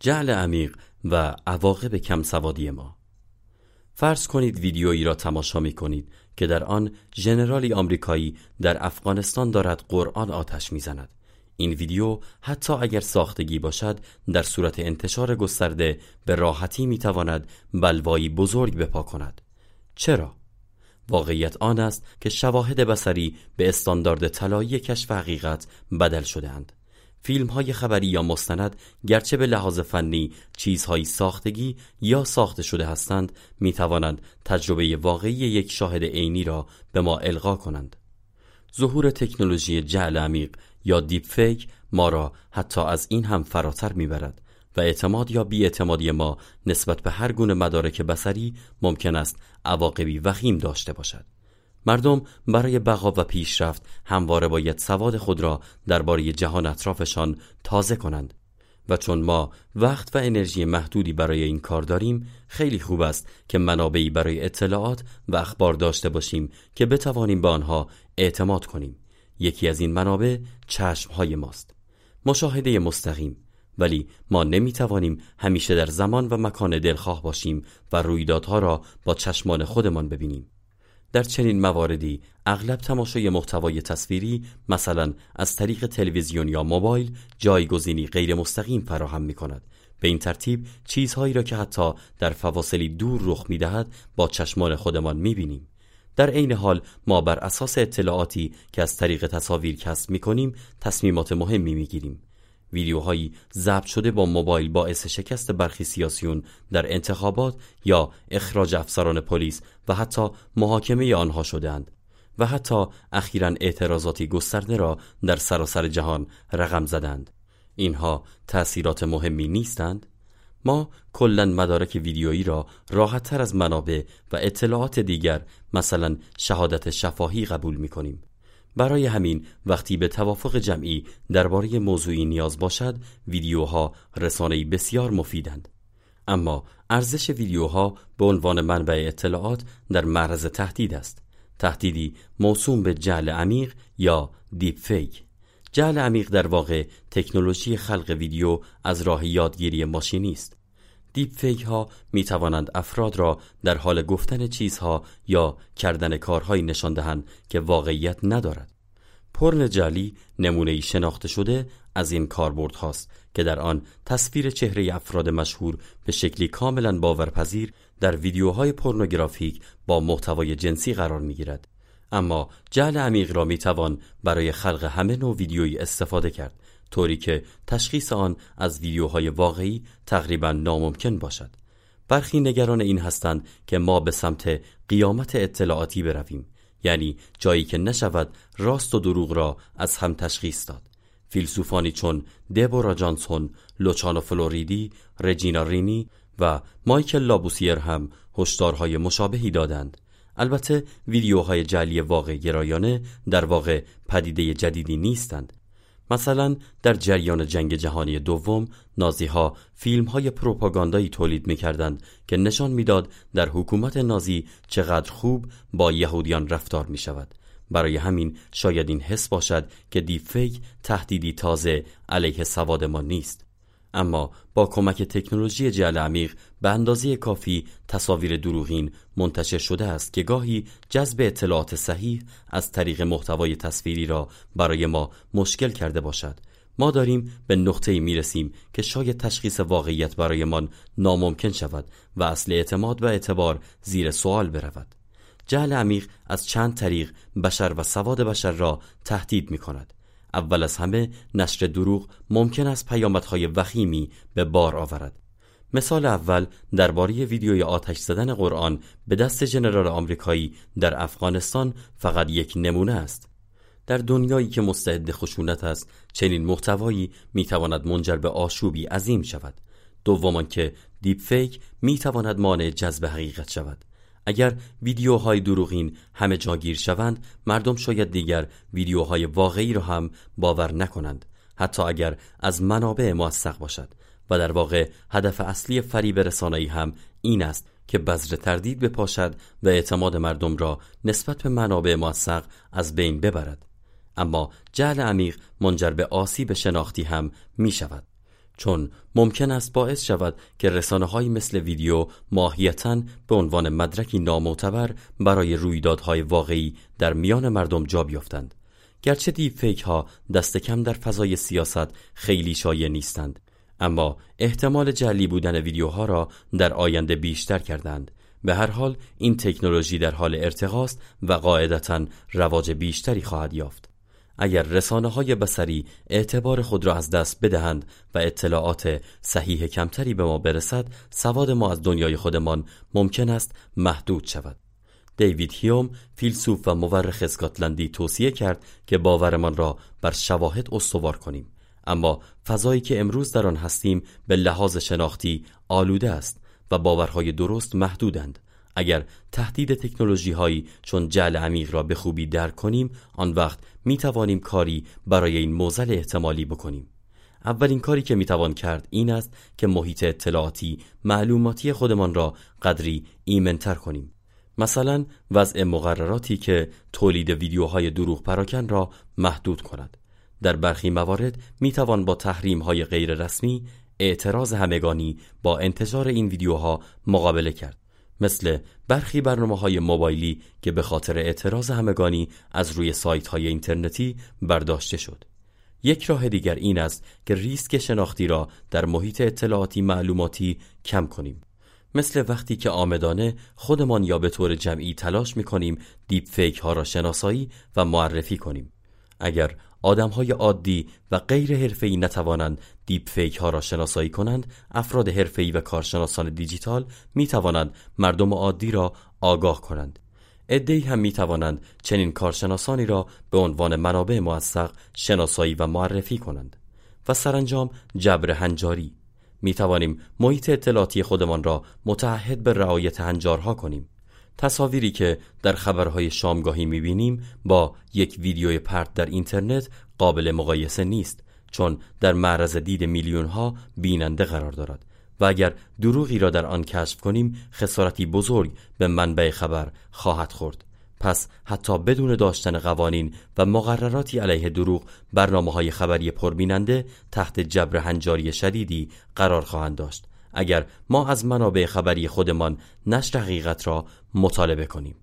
جعل عمیق و عواقب کم سوادی ما. فرض کنید ویدیویی را تماشا می کنید که در آن ژنرالی آمریکایی در افغانستان دارد قرآن آتش می‌زند. این ویدیو حتی اگر ساختگی باشد در صورت انتشار گسترده به راحتی می‌تواند بلوایی بزرگ بپا کند. چرا؟ واقعیت آن است که شواهد بسری به استاندارد طلایی کشف حقیقت بدل شدهاند. فیلم های خبری یا مستند گرچه به لحاظ فنی چیزهایی ساختگی یا ساخته شده هستند می توانند تجربه واقعی یک شاهد عینی را به ما القا کنند. ظهور تکنولوژی جعل عمیق یا دیپ فیک ما را حتی از این هم فراتر می‌برد و اعتماد یا بیاعتمادی ما نسبت به هر گونه مدارک بسری ممکن است عواقبی وخیم داشته باشد. مردم برای بقا و پیشرفت همواره باید سواد خود را درباره جهان اطرافشان تازه کنند. و چون ما وقت و انرژی محدودی برای این کار داریم خیلی خوب است که منابعی برای اطلاعات و اخبار داشته باشیم که بتوانیم به آنها اعتماد کنیم. یکی از این منابع چشمهای ماست. مشاهده مستقیم. ولی ما نمی توانیم همیشه در زمان و مکان دلخواه باشیم و رویدادها را با چشمان خودمان ببینیم. در چنین مواردی اغلب تماشای محتوای تصویری مثلا از طریق تلویزیون یا موبایل جایگزینی غیر مستقیم فراهم می کند به این ترتیب چیزهایی را که حتی در فواصلی دور رخ می دهد با چشمان خودمان می بینیم در عین حال ما بر اساس اطلاعاتی که از طریق تصاویر کسب می کنیم تصمیمات مهمی می گیریم ویدیوهایی ضبط شده با موبایل باعث شکست برخی سیاسیون در انتخابات یا اخراج افسران پلیس و حتی محاکمه آنها شدهاند و حتی اخیرا اعتراضاتی گسترده را در سراسر جهان رقم زدند. اینها تأثیرات مهمی نیستند. ما کلا مدارک ویدیویی را راحتتر از منابع و اطلاعات دیگر مثلا شهادت شفاهی قبول می کنیم برای همین وقتی به توافق جمعی درباره موضوعی نیاز باشد ویدیوها رسانه‌ای بسیار مفیدند. اما ارزش ویدیوها به عنوان منبع اطلاعات در معرض تهدید است. تهدیدی موسوم به جعل عمیق یا deep fake جعل عمیق در واقع تکنولوژی خلق ویدیو از راه یادگیری ماشینی است. deep fake ها می توانند افراد را در حال گفتن چیزها یا کردن کارهایی نشان دهند که واقعیت ندارد. پرن جلی نمونه شناخته شده از این کاربرد هاست که در آن تصویر چهره افراد مشهور به شکلی کاملا باورپذیر در ویدیوهای پورنوگرافیک با محتوای جنسی قرار می گیرد. اما جعل عمیق را می توان برای خلق همه نوع ویدیویی استفاده کرد طوری که تشخیص آن از ویدیوهای واقعی تقریبا ناممکن باشد. برخی نگران این هستند که ما به سمت قیامت اطلاعاتی برویم یعنی جایی که نشود راست و دروغ را از هم تشخیص داد. فیلسوفانی چون دبورا جانسون، لوچانو فلوریدی، رجینا رینی و مایکل لابوسیر هم هشدارهای مشابهی دادند. البته ویدیوهای جعلی واقع گرایانه در واقع پدیده جدیدی نیستند. مثلا در جریان جنگ جهانی دوم نازی ها فیلم های پروپاگاندایی تولید می کردند که نشان می‌داد در حکومت نازی چقدر خوب با یهودیان رفتار می شود. برای همین شاید این حس باشد که دیفیک تهدیدی تازه علیه سواد ما نیست. اما با کمک تکنولوژی جعل عمیق به اندازه کافی تصاویر دروغین منتشر شده است که گاهی جذب اطلاعات صحیح از طریق محتوای تصویری را برای ما مشکل کرده باشد. ما داریم به نقطه می رسیم که شاید تشخیص واقعیت برایمان ناممکن شود و اصل اعتماد و اعتبار زیر سوال برود. جعل عمیق از چند طریق بشر و سواد بشر را تهدید می کند اول از همه نشر دروغ ممکن است پیامدهای وخیمی به بار آورد. مثال اول درباره ویدیوی آتش زدن قرآن به دست ژنرال آمریکایی در افغانستان فقط یک نمونه است. در دنیایی که مستعد خشونت است چنین محتوایی می‌تواند منجر به آشوبی عظیم شود. دوم که دیپ فیک می‌تواند مانع جذب حقیقت شود. اگر ویدیوهای دروغین همه جاگیر شوند مردم شاید دیگر ویدیوهای واقعی را هم باور نکنند حتی اگر از منابع موثق باشد. و در واقع هدف اصلی فریب رسانه‌ای هم این است که بذر تردید بپاشد و اعتماد مردم را نسبت به منابع موثق از بین ببرد. اما جهل عمیق منجر به آسیب شناختی هم می شود چون ممکن است باعث شود که رسانه های مثل ویدیو ماهیتا به عنوان مدرکی نامعتبر برای رویدادهای واقعی در میان مردم جا بیفتند. گرچه دیپ فیک ها دست کم در فضای سیاست خیلی شایع نیستند اما احتمال جلی بودن ویدیوها را در آینده بیشتر کردند به هر حال این تکنولوژی در حال ارتقاست و قاعدتا رواج بیشتری خواهد یافت اگر رسانه های بسری اعتبار خود را از دست بدهند و اطلاعات صحیح کمتری به ما برسد سواد ما از دنیای خودمان ممکن است محدود شود. دیوید هیوم فیلسوف و مورخ اسکاتلندی توصیه کرد که باورمان را بر شواهد استوار کنیم. اما فضایی که امروز در آن هستیم به لحاظ شناختی آلوده است و باورهای درست محدودند. اگر تهدید تکنولوژی هایی چون جل عمیق را به خوبی درک کنیم آن وقت می توانیم کاری برای این موزل احتمالی بکنیم. اولین کاری که می‌توان کرد این است که محیط اطلاعاتی معلوماتی خودمان را قدری ایمنتر کنیم. مثلا وضع مقرراتی که تولید ویدیوهای دروغ پراکن را محدود کند. در برخی موارد می‌توان با تحریم های غیر رسمی اعتراض همگانی با انتشار این ویدیوها مقابله کرد. مثل برخی برنامه های موبایلی که به خاطر اعتراض همگانی از روی سایت های اینترنتی برداشته شد. یک راه دیگر این است که ریسک شناختی را در محیط اطلاعاتی معلوماتی کم کنیم. مثل وقتی که عامدانه خودمان یا به طور جمعی تلاش می کنیم deep fake ها را شناسایی و معرفی کنیم. اگر آدم های عادی و غیر حرفه‌ای نتوانند deep fake ها را شناسایی کنند افراد حرفه‌ای و کارشناسان دیجیتال می توانند مردم عادی را آگاه کنند. ادهی هم می توانند چنین کارشناسانی را به عنوان منابع موثق شناسایی و معرفی کنند. و سرانجام جبر هنجاری می توانیم محیط اطلاعاتی خودمان را متعهد به رعایت هنجارها کنیم. تصاویری که در خبرهای شامگاهی می بینیم با یک ویدیوی پرت در اینترنت قابل مقایسه نیست چون در معرض دید میلیون ها بیننده قرار دارد. و اگر دروغی را در آن کشف کنیم خسارتی بزرگ به منبع خبر خواهد خورد. پس حتی بدون داشتن قوانین و مقرراتی علیه دروغ برنامه های خبری پربیننده تحت جبر هنجاری شدیدی قرار خواهند داشت. اگر ما از منابع خبری خودمان نشر حقیقت را مطالبه کنیم.